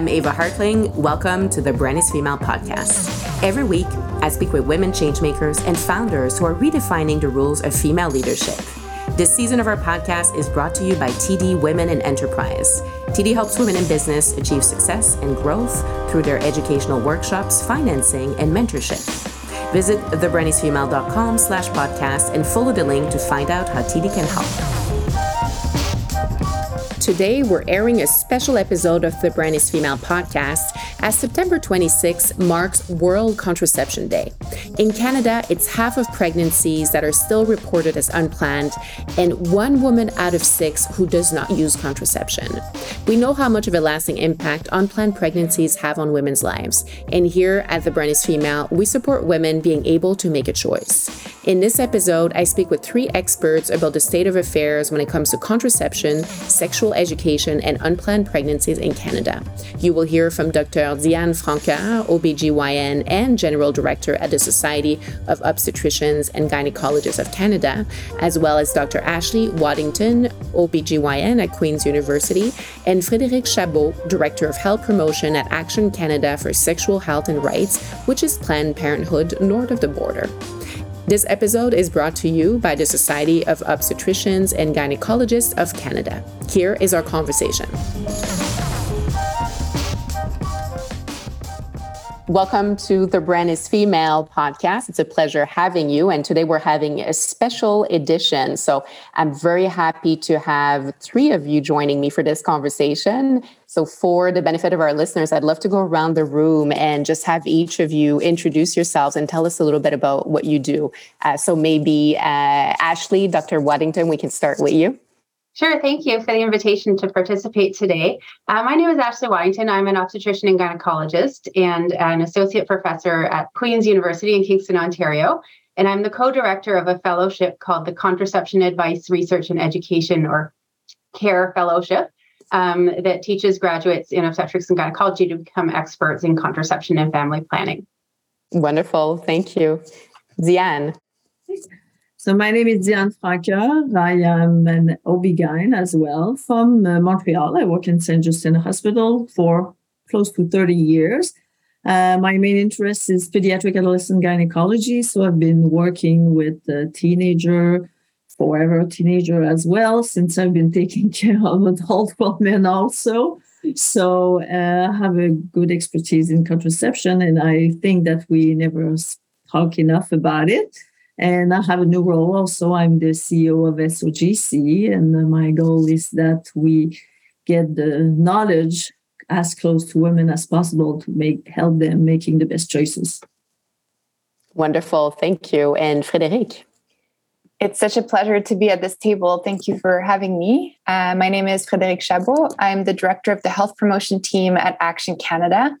I'm Eva Hartling. Welcome to the Brand Female podcast. Every week, I speak with women changemakers and founders who are redefining the rules of female leadership. This season of our podcast is brought to you by TD Women in Enterprise. TD helps women in business achieve success and growth through their educational workshops, financing, and mentorship. Visit thebrandisfemale.com slash podcast and follow the link to find out how TD can help. Today, we're airing a special episode of the Brand is Female podcast as September 26 marks World Contraception Day. In Canada, it's half of pregnancies that are still reported as unplanned, and one woman out of six who does not use contraception. We know how much of a lasting impact unplanned pregnancies have on women's lives, and here at the Brand is Female, we support women being able to make a choice. In this episode, I speak with three experts about the state of affairs when it comes to contraception, sexual education, and unplanned pregnancies in Canada. You will hear from Dr. Diane Francoeur, OBGYN and General Director at the Society of Obstetricians and Gynecologists of Canada, as well as Dr. Ashley Waddington, OBGYN at Queen's University, and Frédérique Chabot, Director of Health Promotion at Action Canada for Sexual Health and Rights, which is Planned Parenthood north of the border. This episode is brought to you by the Society of Obstetricians and Gynecologists of Canada. Here is our conversation. Welcome to the Brand is Female podcast. It's a pleasure having you. And today we're having a special edition. So I'm very happy to have three of you joining me for this conversation. So, for the benefit of our listeners, I'd love to go around the room and just have each of you introduce yourselves and tell us a little bit about what you do. Uh, so, maybe uh, Ashley, Dr. Waddington, we can start with you. Sure. Thank you for the invitation to participate today. Uh, my name is Ashley Waddington. I'm an obstetrician and gynecologist and an associate professor at Queen's University in Kingston, Ontario. And I'm the co director of a fellowship called the Contraception Advice Research and Education or CARE Fellowship um, that teaches graduates in obstetrics and gynecology to become experts in contraception and family planning. Wonderful. Thank you. Diane. So my name is Diane Francoeur. I am an OB-GYN as well from uh, Montreal. I work in St. Justine Hospital for close to 30 years. Uh, my main interest is pediatric adolescent gynecology. So I've been working with a teenager, forever teenager as well, since I've been taking care of adult women also. So uh, I have a good expertise in contraception, and I think that we never talk enough about it. And I have a new role also. I'm the CEO of SOGC, and my goal is that we get the knowledge as close to women as possible to make help them making the best choices. Wonderful, thank you. And Frédérique. It's such a pleasure to be at this table. Thank you for having me. Uh, my name is Frédérique Chabot. I'm the director of the health promotion team at Action Canada.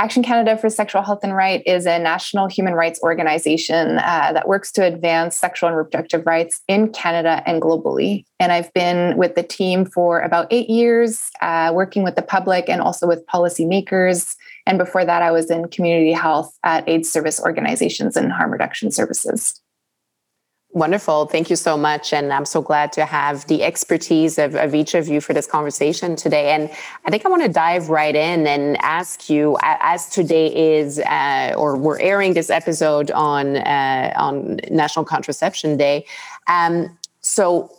Action Canada for Sexual Health and Right is a national human rights organization uh, that works to advance sexual and reproductive rights in Canada and globally. And I've been with the team for about eight years, uh, working with the public and also with policymakers. And before that, I was in community health at AIDS service organizations and harm reduction services. Wonderful. Thank you so much. And I'm so glad to have the expertise of, of each of you for this conversation today. And I think I want to dive right in and ask you, as today is, uh, or we're airing this episode on, uh, on National Contraception Day. Um, so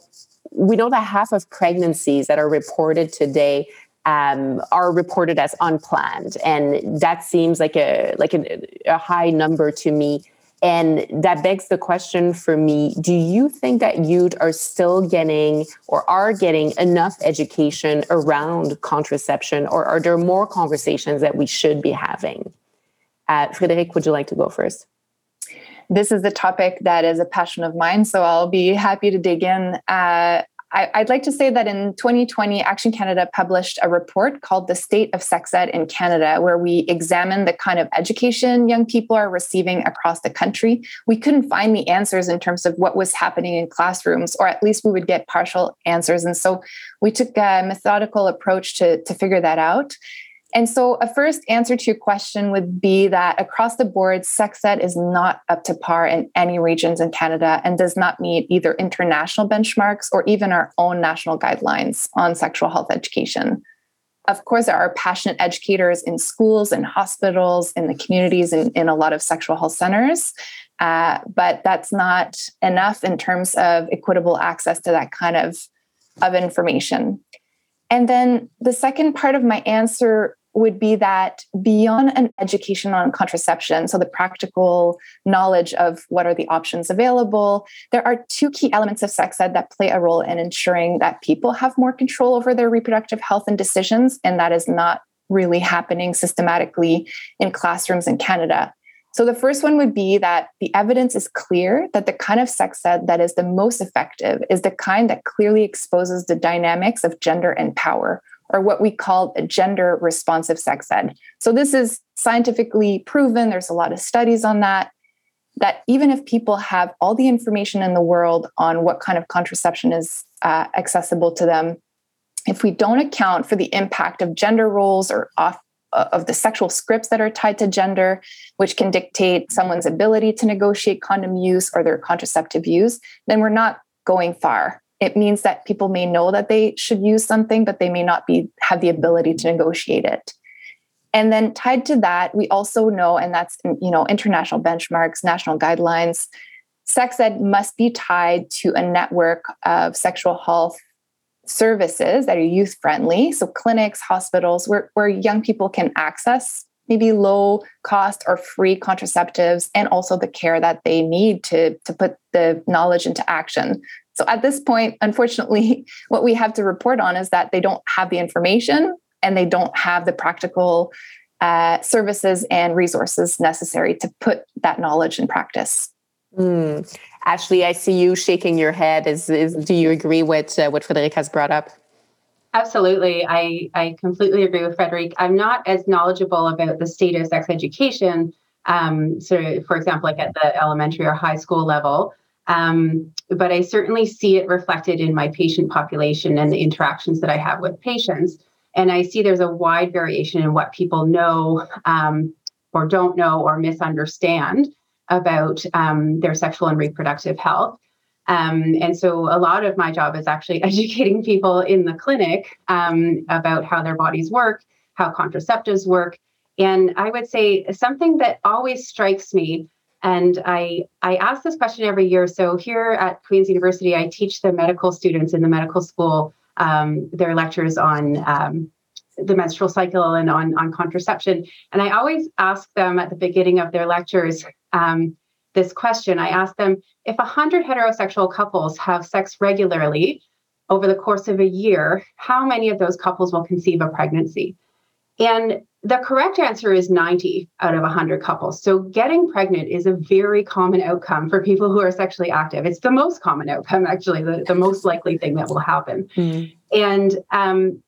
we know that half of pregnancies that are reported today um, are reported as unplanned. And that seems like a, like a, a high number to me. And that begs the question for me do you think that youth are still getting or are getting enough education around contraception, or are there more conversations that we should be having? Uh, Frédérique, would you like to go first? This is a topic that is a passion of mine, so I'll be happy to dig in. Uh, I, would like to say that in 2020, Action Canada published a report called The State of Sex Ed in Canada, where we examined the kind of education young people are receiving across the country. We couldn't find the answers in terms of what was happening in classrooms, or at least we would get partial answers. And so we took a methodical approach to, to figure that out. And so, a first answer to your question would be that across the board, sex ed is not up to par in any regions in Canada and does not meet either international benchmarks or even our own national guidelines on sexual health education. of course, there are passionate educators in schools and hospitals, in the communities, and in a lot of sexual health centers. Uh, but that's not enough in terms of equitable access to that kind of, of information. And then the second part of my answer would be that beyond an education on contraception, so the practical knowledge of what are the options available, there are two key elements of sex ed that play a role in ensuring that people have more control over their reproductive health and decisions. And that is not really happening systematically in classrooms in Canada. So the first one would be that the evidence is clear that the kind of sex ed that is the most effective is the kind that clearly exposes the dynamics of gender and power or what we call a gender responsive sex ed. So this is scientifically proven. There's a lot of studies on that. That even if people have all the information in the world on what kind of contraception is uh, accessible to them, if we don't account for the impact of gender roles or off uh, of the sexual scripts that are tied to gender, which can dictate someone's ability to negotiate condom use or their contraceptive use, then we're not going far it means that people may know that they should use something but they may not be have the ability to negotiate it. And then tied to that we also know and that's you know international benchmarks national guidelines sex ed must be tied to a network of sexual health services that are youth friendly so clinics hospitals where, where young people can access maybe low cost or free contraceptives and also the care that they need to, to put the knowledge into action so at this point, unfortunately, what we have to report on is that they don't have the information and they don't have the practical uh, services and resources necessary to put that knowledge in practice. Mm. Ashley, I see you shaking your head. Is, is do you agree with uh, what Frederique has brought up? Absolutely. I, I completely agree with Frederique. I'm not as knowledgeable about the state of sex education, um, so for example, like at the elementary or high school level. Um, but I certainly see it reflected in my patient population and the interactions that I have with patients. And I see there's a wide variation in what people know um, or don't know or misunderstand about um, their sexual and reproductive health. Um, and so a lot of my job is actually educating people in the clinic um, about how their bodies work, how contraceptives work. And I would say something that always strikes me and I, I ask this question every year. So here at Queen's University, I teach the medical students in the medical school um, their lectures on um, the menstrual cycle and on, on contraception. And I always ask them at the beginning of their lectures um, this question. I ask them if 100 heterosexual couples have sex regularly over the course of a year, how many of those couples will conceive a pregnancy? And the correct answer is 90 out of 100 couples. So getting pregnant is a very common outcome for people who are sexually active. It's the most common outcome, actually, the, the most likely thing that will happen. Mm. And um,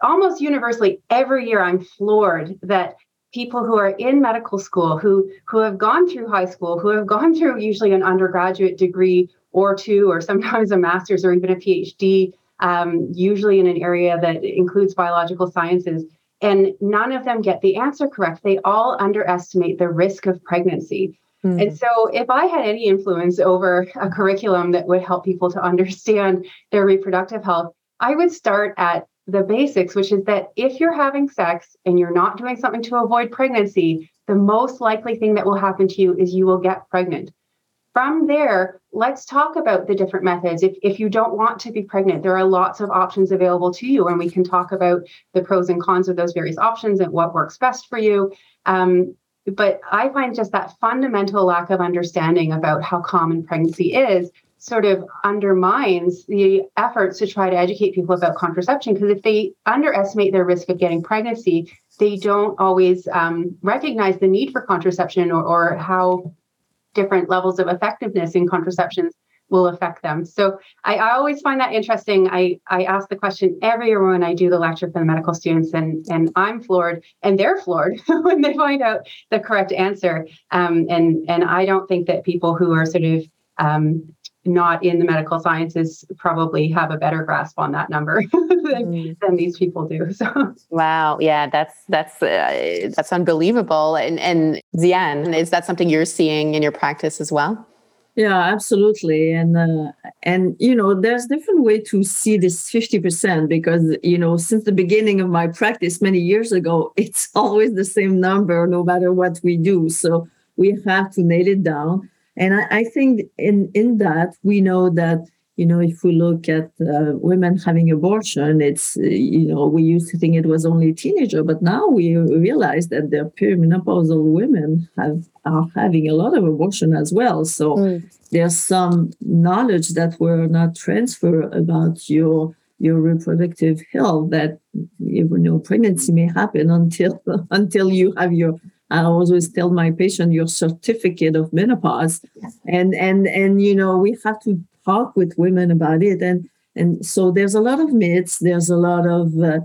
almost universally, every year I'm floored that people who are in medical school, who, who have gone through high school, who have gone through usually an undergraduate degree or two, or sometimes a master's or even a PhD, um, usually in an area that includes biological sciences and none of them get the answer correct. They all underestimate the risk of pregnancy. Mm-hmm. And so, if I had any influence over a curriculum that would help people to understand their reproductive health, I would start at the basics, which is that if you're having sex and you're not doing something to avoid pregnancy, the most likely thing that will happen to you is you will get pregnant from there, let's talk about the different methods. If, if you don't want to be pregnant, there are lots of options available to you, and we can talk about the pros and cons of those various options and what works best for you. Um, but I find just that fundamental lack of understanding about how common pregnancy is sort of undermines the efforts to try to educate people about contraception because if they underestimate their risk of getting pregnancy, they don't always um, recognize the need for contraception or, or how different levels of effectiveness in contraceptions will affect them. So I, I, always find that interesting. I, I ask the question every year when I do the lecture for the medical students, and, and I'm floored, and they're floored when they find out the correct answer. Um, and, and I don't think that people who are sort of um, not in the medical sciences probably have a better grasp on that number than, mm. than, these people do. So wow, yeah, that's that's uh, that's unbelievable. And and Diane, is that something you're seeing in your practice as well? Yeah, absolutely. And uh, and you know, there's different way to see this 50% because you know, since the beginning of my practice many years ago, it's always the same number no matter what we do. So we have to nail it down. And I, I think in in that we know that you know, if we look at uh, women having abortion, it's, uh, you know, we used to think it was only teenager, but now we realize that the perimenopausal women have are having a lot of abortion as well. So mm. there's some knowledge that were not transfer about your your reproductive health that you know pregnancy may happen until until you have your I always tell my patient your certificate of menopause, yes. and and and you know we have to talk with women about it. And and so there's a lot of myths. There's a lot of uh,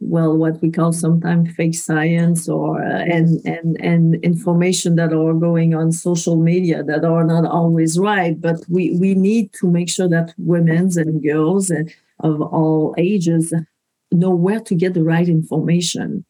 well what we call sometimes fake science or uh, and and and information that are going on social media that are not always right. But we we need to make sure that women's and girls and of all ages know where to get the right information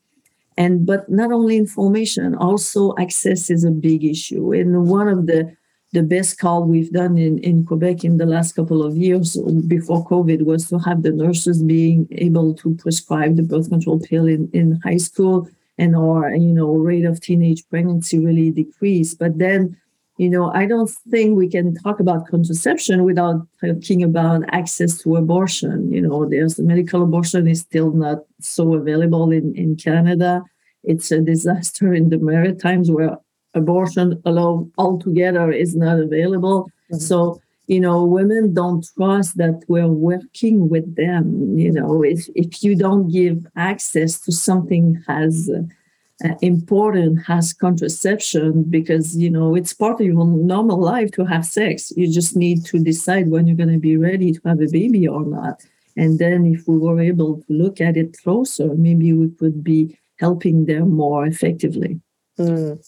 and but not only information also access is a big issue and one of the the best call we've done in, in Quebec in the last couple of years before COVID was to have the nurses being able to prescribe the birth control pill in, in high school and our, you know, rate of teenage pregnancy really decreased. But then, you know, I don't think we can talk about contraception without talking about access to abortion. You know, there's medical abortion is still not so available in, in Canada. It's a disaster in the Maritimes where abortion alone altogether is not available. Mm-hmm. So, you know, women don't trust that we're working with them. You know, if, if you don't give access to something as uh, important as contraception, because, you know, it's part of your normal life to have sex. You just need to decide when you're going to be ready to have a baby or not. And then if we were able to look at it closer, maybe we could be helping them more effectively. Mm.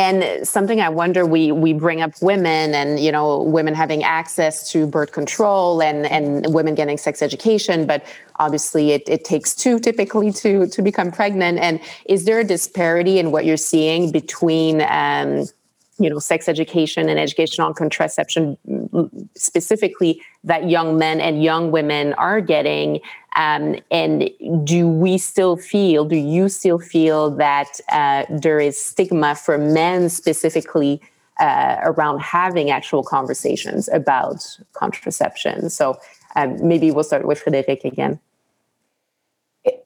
And something I wonder, we we bring up women and you know women having access to birth control and and women getting sex education, but obviously it, it takes two typically to to become pregnant. And is there a disparity in what you're seeing between um, you know sex education and education on contraception specifically that young men and young women are getting um, and do we still feel do you still feel that uh, there is stigma for men specifically uh, around having actual conversations about contraception? So um, maybe we'll start with frederique again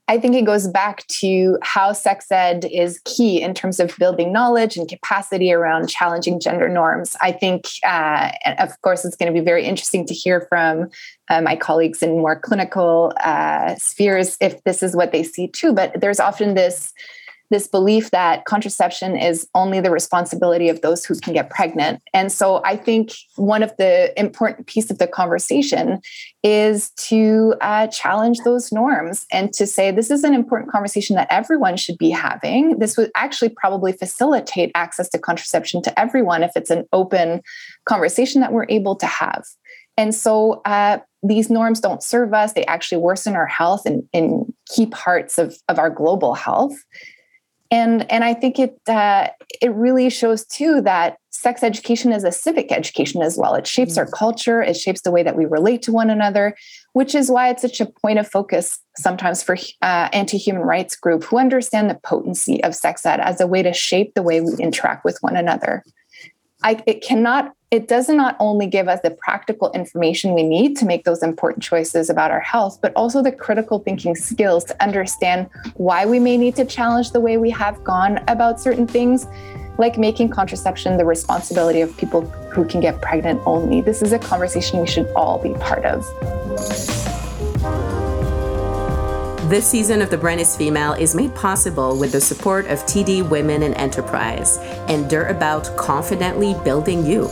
I think it goes back to how sex ed is key in terms of building knowledge and capacity around challenging gender norms. I think, uh, of course, it's going to be very interesting to hear from uh, my colleagues in more clinical uh, spheres if this is what they see too. But there's often this this belief that contraception is only the responsibility of those who can get pregnant. And so I think one of the important piece of the conversation is to uh, challenge those norms and to say this is an important conversation that everyone should be having. This would actually probably facilitate access to contraception to everyone if it's an open conversation that we're able to have. And so uh, these norms don't serve us. They actually worsen our health in, in key parts of, of our global health and and i think it uh, it really shows too that sex education is a civic education as well. It shapes our mm. culture. It shapes the way that we relate to one another which is why it's such a point of focus sometimes for uh, anti-human rights group who understand the potency of sex ed as a way to shape the way we interact with one another I, it cannot it does not only give us the practical information we need to make those important choices about our health, but also the critical thinking skills to understand why we may need to challenge the way we have gone about certain things, like making contraception the responsibility of people who can get pregnant only. This is a conversation we should all be part of. This season of The Brand is Female is made possible with the support of TD Women in Enterprise, and they're about confidently building you.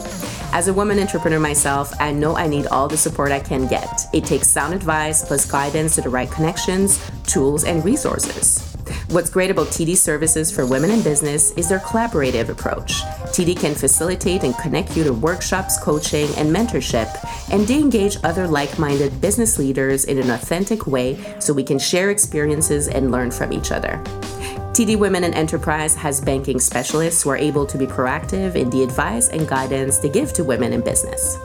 As a woman entrepreneur myself, I know I need all the support I can get. It takes sound advice plus guidance to the right connections, tools, and resources. What's great about TD services for women in business is their collaborative approach. TD can facilitate and connect you to workshops, coaching, and mentorship, and they engage other like minded business leaders in an authentic way so we can share experiences and learn from each other. TD Women in Enterprise has banking specialists who are able to be proactive in the advice and guidance they give to women in business.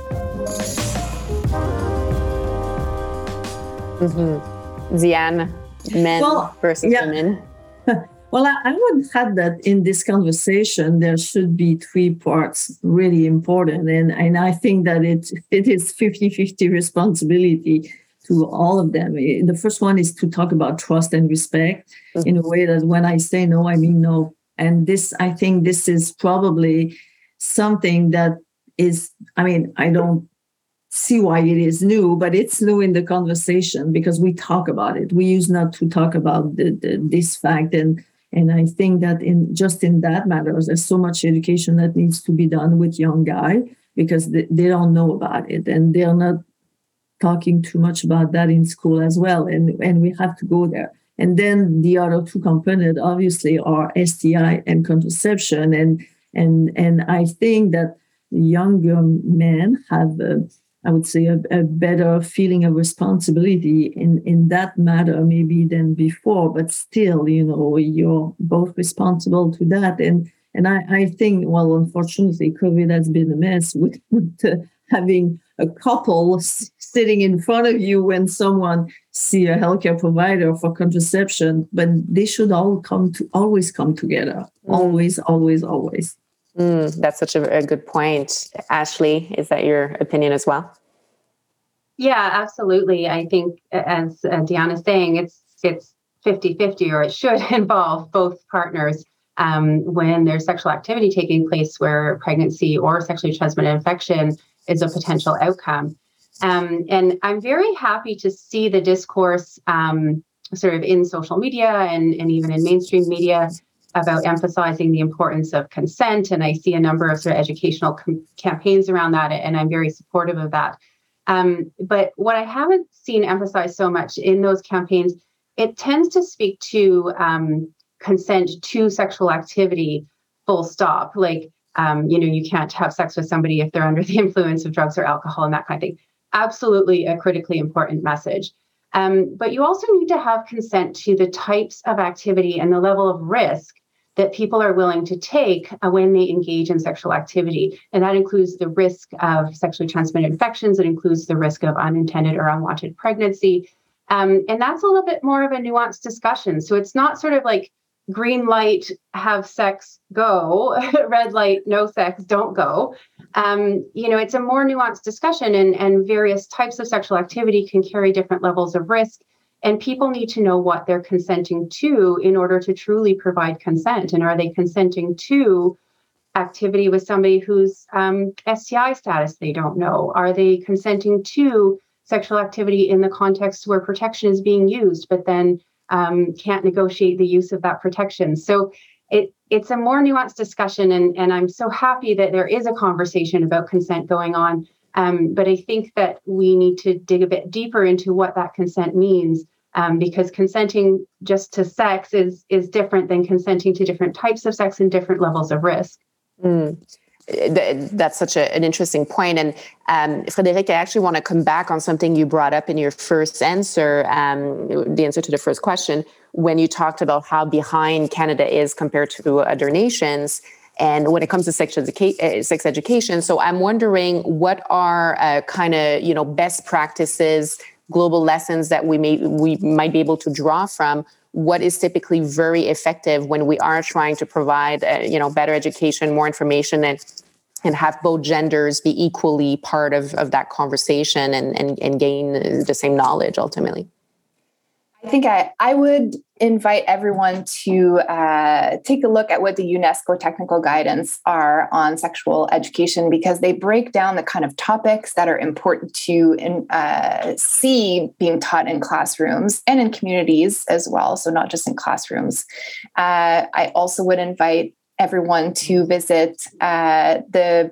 Mm-hmm. Diane, men well, versus yeah. women. Well, I, I, would add that in this conversation, there should be three parts really important. And, and I think that it, it is 50 50 responsibility to all of them. The first one is to talk about trust and respect mm-hmm. in a way that when I say no, I mean no. And this, I think this is probably something that is, I mean, I don't see why it is new, but it's new in the conversation because we talk about it. We use not to talk about the, the, this fact and and I think that in just in that matter, there's so much education that needs to be done with young guy because they, they don't know about it and they're not talking too much about that in school as well. And and we have to go there. And then the other two components obviously are STI and contraception. And and and I think that younger men have I would say, a, a, better feeling of responsibility in, in that matter, maybe than before. But still, you know, you're both responsible to that. And and I, I think, well, unfortunately, COVID has been a mess with, with uh, having a couple sitting in front of you when someone see a healthcare provider for contraception. But they should all come to always come together. Mm. Always, always, always. Mm, that's such a, a, good point. Ashley, is that your opinion as well? Yeah, absolutely. I think, as uh, Diana's saying, it's it's 50 50, or it should involve both partners um, when there's sexual activity taking place where pregnancy or sexually transmitted infection is a potential outcome. Um, and I'm very happy to see the discourse um, sort of in social media and, and even in mainstream media about emphasizing the importance of consent. And I see a number of sort of educational com- campaigns around that, and I'm very supportive of that. Um, but what I haven't seen emphasized so much in those campaigns, it tends to speak to um, consent to sexual activity, full stop. Like, um, you know, you can't have sex with somebody if they're under the influence of drugs or alcohol and that kind of thing. Absolutely a critically important message. Um, but you also need to have consent to the types of activity and the level of risk that people are willing to take uh, when they engage in sexual activity. And that includes the risk of sexually transmitted infections, it includes the risk of unintended or unwanted pregnancy. Um, and that's a little bit more of a nuanced discussion. So it's not sort of like green light, have sex, go, red light, no sex, don't go. Um, you know, it's a more nuanced discussion, and, and various types of sexual activity can carry different levels of risk. And people need to know what they're consenting to in order to truly provide consent. And are they consenting to activity with somebody whose um, STI status they don't know? Are they consenting to sexual activity in the context where protection is being used, but then um, can't negotiate the use of that protection? So it, it's a more nuanced discussion, and, and I'm so happy that there is a conversation about consent going on um, but I think that we need to dig a bit deeper into what that consent means. Um, because consenting just to sex is is different than consenting to different types of sex and different levels of risk. Mm. That's such a, an interesting point. And um, Frédérique, I actually want to come back on something you brought up in your first answer, um, the answer to the first question, when you talked about how behind Canada is compared to other nations and when it comes to sex, educa- uh, sex education. So I'm wondering what are uh, kind of you know best practices, global lessons that we may we might be able to draw from. What is typically very effective when we are trying to provide uh, you know better education, more information, and and have both genders be equally part of, of that conversation and, and, and gain the same knowledge ultimately. I think I, I would invite everyone to uh, take a look at what the UNESCO technical guidance are on sexual education because they break down the kind of topics that are important to in, uh, see being taught in classrooms and in communities as well. So, not just in classrooms. Uh, I also would invite everyone to visit uh, the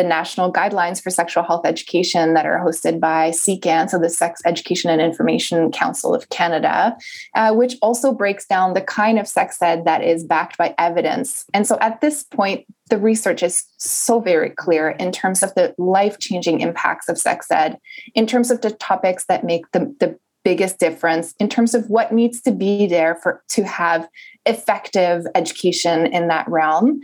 the national guidelines for sexual health education that are hosted by SIECCAN, so the Sex Education and Information Council of Canada, uh, which also breaks down the kind of sex ed that is backed by evidence. And so at this point, the research is so very clear in terms of the life changing impacts of sex ed, in terms of the topics that make the, the biggest difference in terms of what needs to be there for to have effective education in that realm.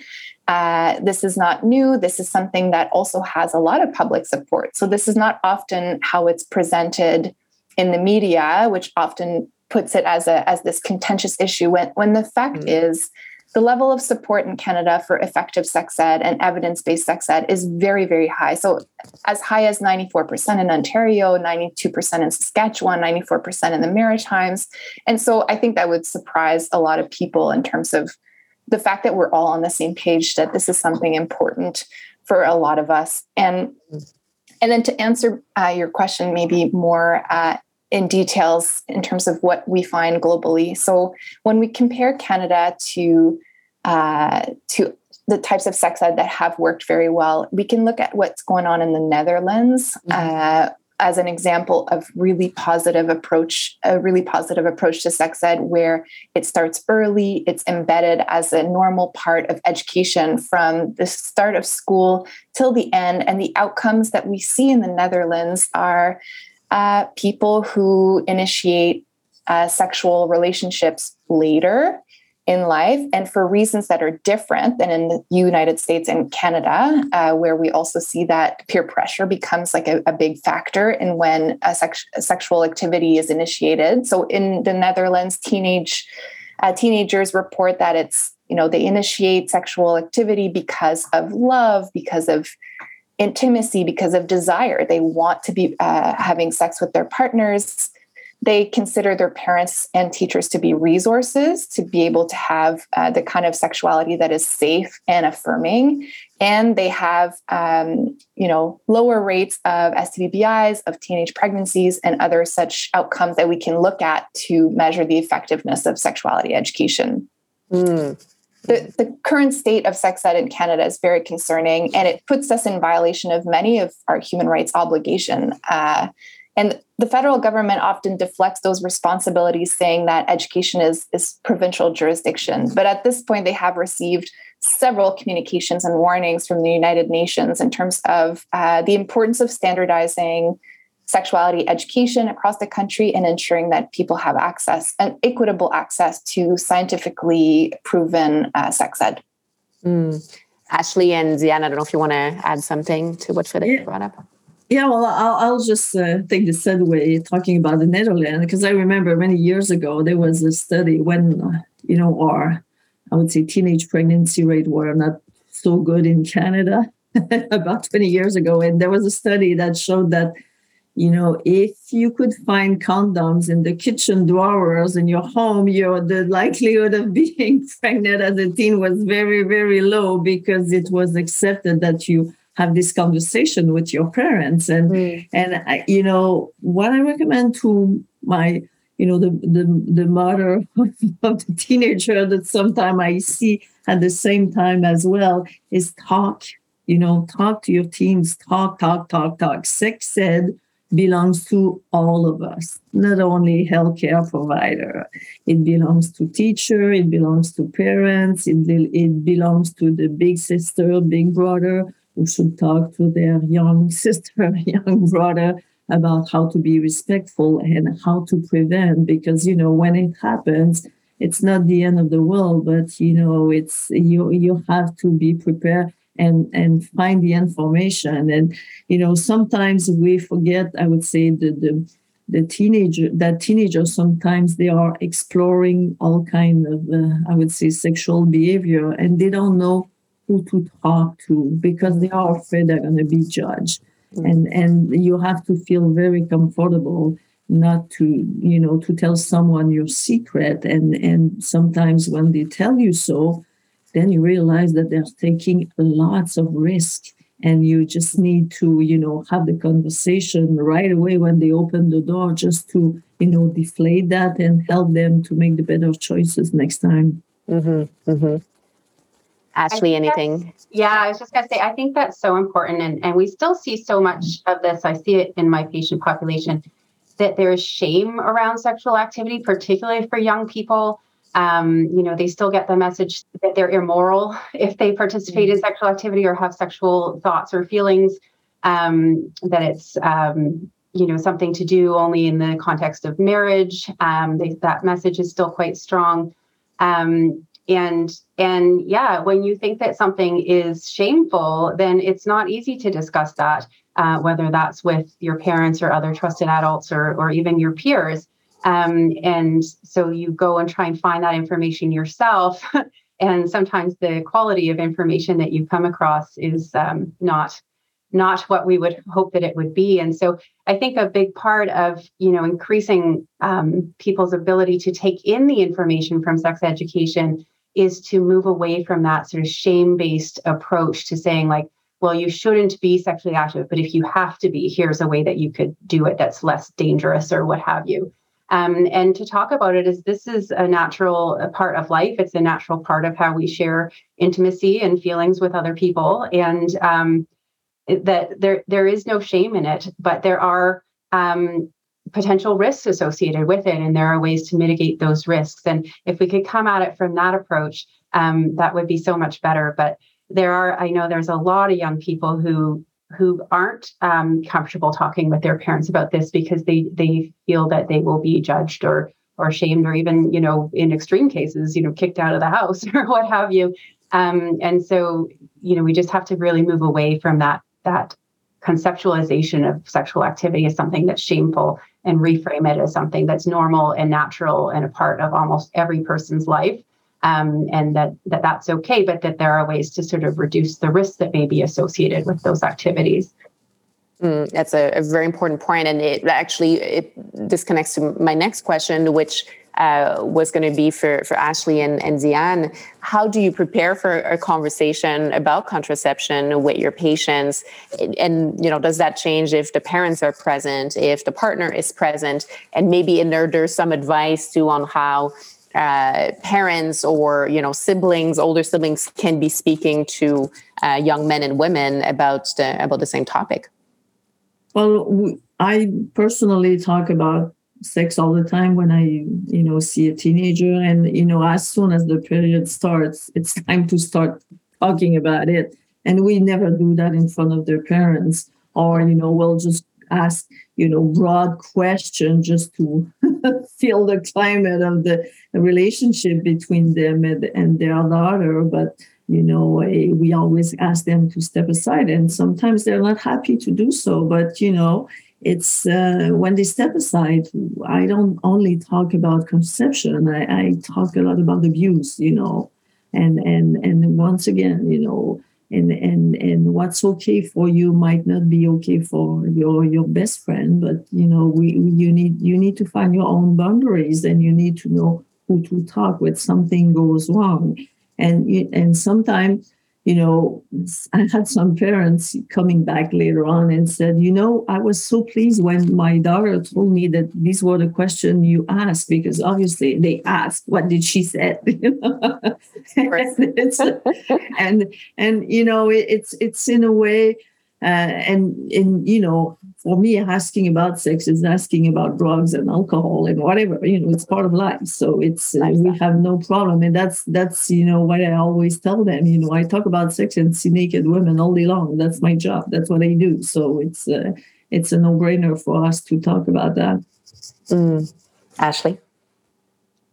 Uh, this is not new. This is something that also has a lot of public support. So this is not often how it's presented in the media, which often puts it as a as this contentious issue. When when the fact mm-hmm. is the level of support in Canada for effective sex ed and evidence based sex ed is very, very high. So, as high as 94% in Ontario, 92% in Saskatchewan, 94% in the Maritimes. And so, I think that would surprise a lot of people in terms of the fact that we're all on the same page that this is something important for a lot of us. And and then to answer uh, your question, maybe more uh, in details in terms of what we find globally. So when we compare Canada to uh, to the types of sex ed that have worked very well, we can look at what's going on in the Netherlands. Mm-hmm. As an example of really positive approach a really positive approach to sex ed where it starts early it's embedded as a normal part of education from the start of school till the end. And the outcomes that we see in the netherlands are uh, people who initiate uh, sexual relationships later in life and for reasons that are different than in the United States and Canada, uh, where we also see that peer pressure becomes like a, a big factor in when a, sex- a, sexual activity is initiated. So in the Netherlands, teenage uh, teenagers report that it's you know they initiate sexual activity because of love, because of intimacy, because of desire. They want to be uh, having sex with their partners they consider their parents and teachers to be resources to be able to have uh, the kind of sexuality that is safe and affirming and they have um, you know lower rates of STDs, of teenage pregnancies, and other such outcomes that we can look at to measure the effectiveness of sexuality education. Mm. The, the current state of sex ed in Canada is very concerning, and it puts us in violation of many of our human rights obligation. Uh, and the federal government often deflects those responsibilities, saying that education is, is provincial jurisdiction. But at this point, they have received several communications and warnings from the United Nations in terms of uh, the importance of standardizing sexuality education across the country and ensuring that people have access and equitable access to scientifically proven uh, sex ed. Mm. Ashley and Diane, I don't know if you want to add something to what Frederique yeah. brought up. Yeah, well, I'll, I'll just uh, take the segue talking about the Netherlands because I remember many years ago there was a study when, you know, our, I would say, teenage pregnancy rate were not so good in Canada about 20 years ago. And there was a study that showed that, you know, if you could find condoms in the kitchen drawers in your home, your the likelihood of being pregnant as a teen was very, very low because it was accepted that you have this conversation with your parents. And mm. and I, you know what i recommend to my you know the the, the mother of the teenager that sometimes i see at the same time as well is talk you know talk to your teams talk talk talk talk. Sex ed belongs to all of us not only healthcare provider. It belongs to teacher it belongs to parents it, it belongs to the big sister big brother who should talk to their young sister, young brother about how to be respectful and how to prevent. Because, you know, when it happens, it's not the end of the world, but, you know, it's you, you have to be prepared and and find the information and you know sometimes we forget i would say the the the teenager that teenagers sometimes they are exploring all kind of uh, i would say sexual behavior and they don't know who to talk to because they are afraid they're going to be judged mm-hmm. and and you have to feel very comfortable not to you know to tell someone your secret and and sometimes when they tell you so then you realize that they're taking lots of risk and you just need to you know have the conversation right away when they open the door just to you know deflate that and help them to make the better choices next time mm-hmm, mm-hmm. Ashley, anything? Yeah, I was just going to say, I think that's so important. And, and we still see so much of this. I see it in my patient population that there is shame around sexual activity, particularly for young people. Um, you know, they still get the message that they're immoral if they participate in mm-hmm. sexual activity or have sexual thoughts or feelings. Um, that it's, um, you know something to do only in the context of marriage. Um, they, that message is still quite strong. Um, and and yeah, when you think that something is shameful, then it's not easy to discuss that, uh, whether that's with your parents or other trusted adults or or even your peers. Um, and so you go and try and find that information yourself. and sometimes the quality of information that you come across is um, not not what we would hope that it would be and so i think a big part of you know increasing um, people's ability to take in the information from sex education is to move away from that sort of shame based approach to saying like well you shouldn't be sexually active but if you have to be here's a way that you could do it that's less dangerous or what have you. Um, and to talk about it is this is a natural part of life. It's a natural part of how we share intimacy and feelings with other people. And um, that there there is no shame in it, but there are um, potential risks associated with it, and there are ways to mitigate those risks. And if we could come at it from that approach, um, that would be so much better. But there are, I know, there's a lot of young people who who aren't um, comfortable talking with their parents about this because they they feel that they will be judged or or shamed or even you know in extreme cases you know kicked out of the house or what have you um, and so you know we just have to really move away from that that conceptualization of sexual activity as something that's shameful and reframe it as something that's normal and natural and a part of almost every person's life. Um, and that, that that's okay but that there are ways to sort of reduce the risks that may be associated with those activities. Mm, that's a, a, very important point and it actually it this connects to my next question which uh, was going to be for, for Ashley and, and Diane. How do you prepare for a conversation about contraception with your patients? And, and, you know, does that change if the parents are present, if the partner is present, and maybe in there there's some advice too on how uh, parents or you know siblings, older siblings, can be speaking to uh, young men and women about the about the same topic. Well, I personally talk about sex all the time when I, you know, see a teenager. And, you know, as soon as the period starts, it's time to start talking about it. And we never do that in front of their parents. Or, you know, we'll just ask, you know, broad question just to feel the climate of the relationship between them and, and their daughter. But, you know, eh, we always ask them to step aside. And sometimes they're not happy to do so. But, you know, it's uh, when they step aside i don't only talk about conception I, I, talk a lot about abuse you know and and and once again you know and and and what's okay for you might not be okay for your your best friend but you know we you need you need to find your own boundaries and you need to know who to talk with something goes wrong. And and sometimes you know, I had some parents coming back later on and said, you know, I was so pleased when my daughter told me that these were the question you asked because obviously they asked, what did she say? and, and and you know, it, it's it's in a way and and you know for me asking about sex is asking about drugs and alcohol and whatever you know it's part of life. So it's uh, we have no problem. And that's that's you know what i always tell them you know i talk about sex and see naked women all day long. That's my job. That's what i do. So it's uh, it's a no-brainer for us to talk about that. Mm. ashley?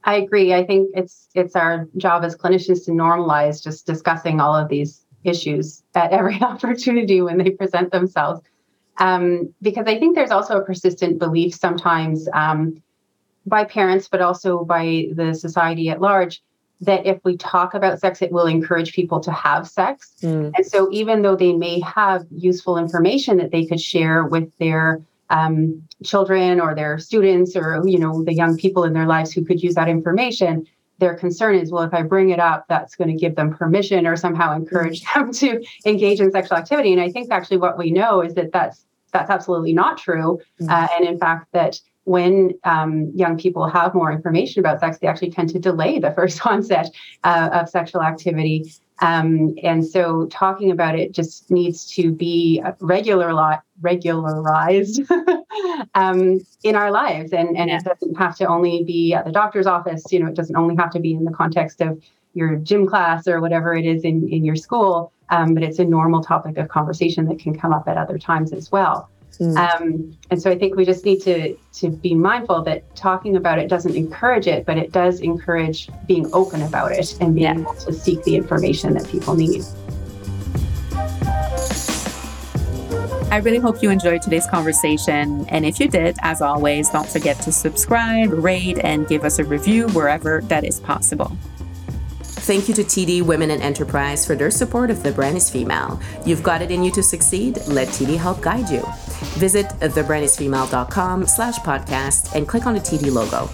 I agree. I think it's it's our job as clinicians to normalize just discussing all of these issues at every opportunity when they present themselves. Um, because I think there's also a persistent belief sometimes um, by parents, but also by the society at large, that if we talk about sex, it will encourage people to have sex. Mm. And so, even though they may have useful information that they could share with their um, children or their students or you know the young people in their lives who could use that information, their concern is, well, if I bring it up, that's going to give them permission or somehow encourage them to engage in sexual activity. And I think actually what we know is that that's that's absolutely not true. Mm-hmm. Uh, and in fact, that when um, young people have more information about sex, they actually tend to delay the first onset uh, of sexual activity. Um, and so talking about it just needs to be regular regularized um, in our lives. And, and it doesn't have to only be at the doctor's office. You know, it doesn't only have to be in the context of your gym class or whatever it is in, in your school, um, but it's a normal topic of conversation that can come up at other times as well. Mm. Um, and so I think we just need to to be mindful that talking about it doesn't encourage it, but it does encourage being open about it and being yeah. able to seek the information that people need. I really hope you enjoyed today's conversation. And if you did, as always, don't forget to subscribe, rate, and give us a review wherever that is possible. Thank you to TD Women in Enterprise for their support of The Brand is Female. You've got it in you to succeed. Let TD help guide you. Visit thebrandisfemale.com slash podcast and click on the TD logo.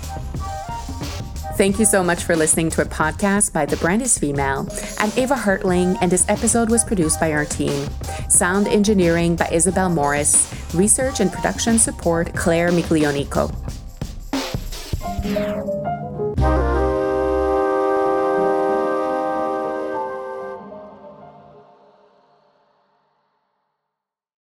Thank you so much for listening to a podcast by The Brand is Female. I'm Eva Hartling, and this episode was produced by our team. Sound engineering by Isabel Morris. Research and production support, Claire Miglionico.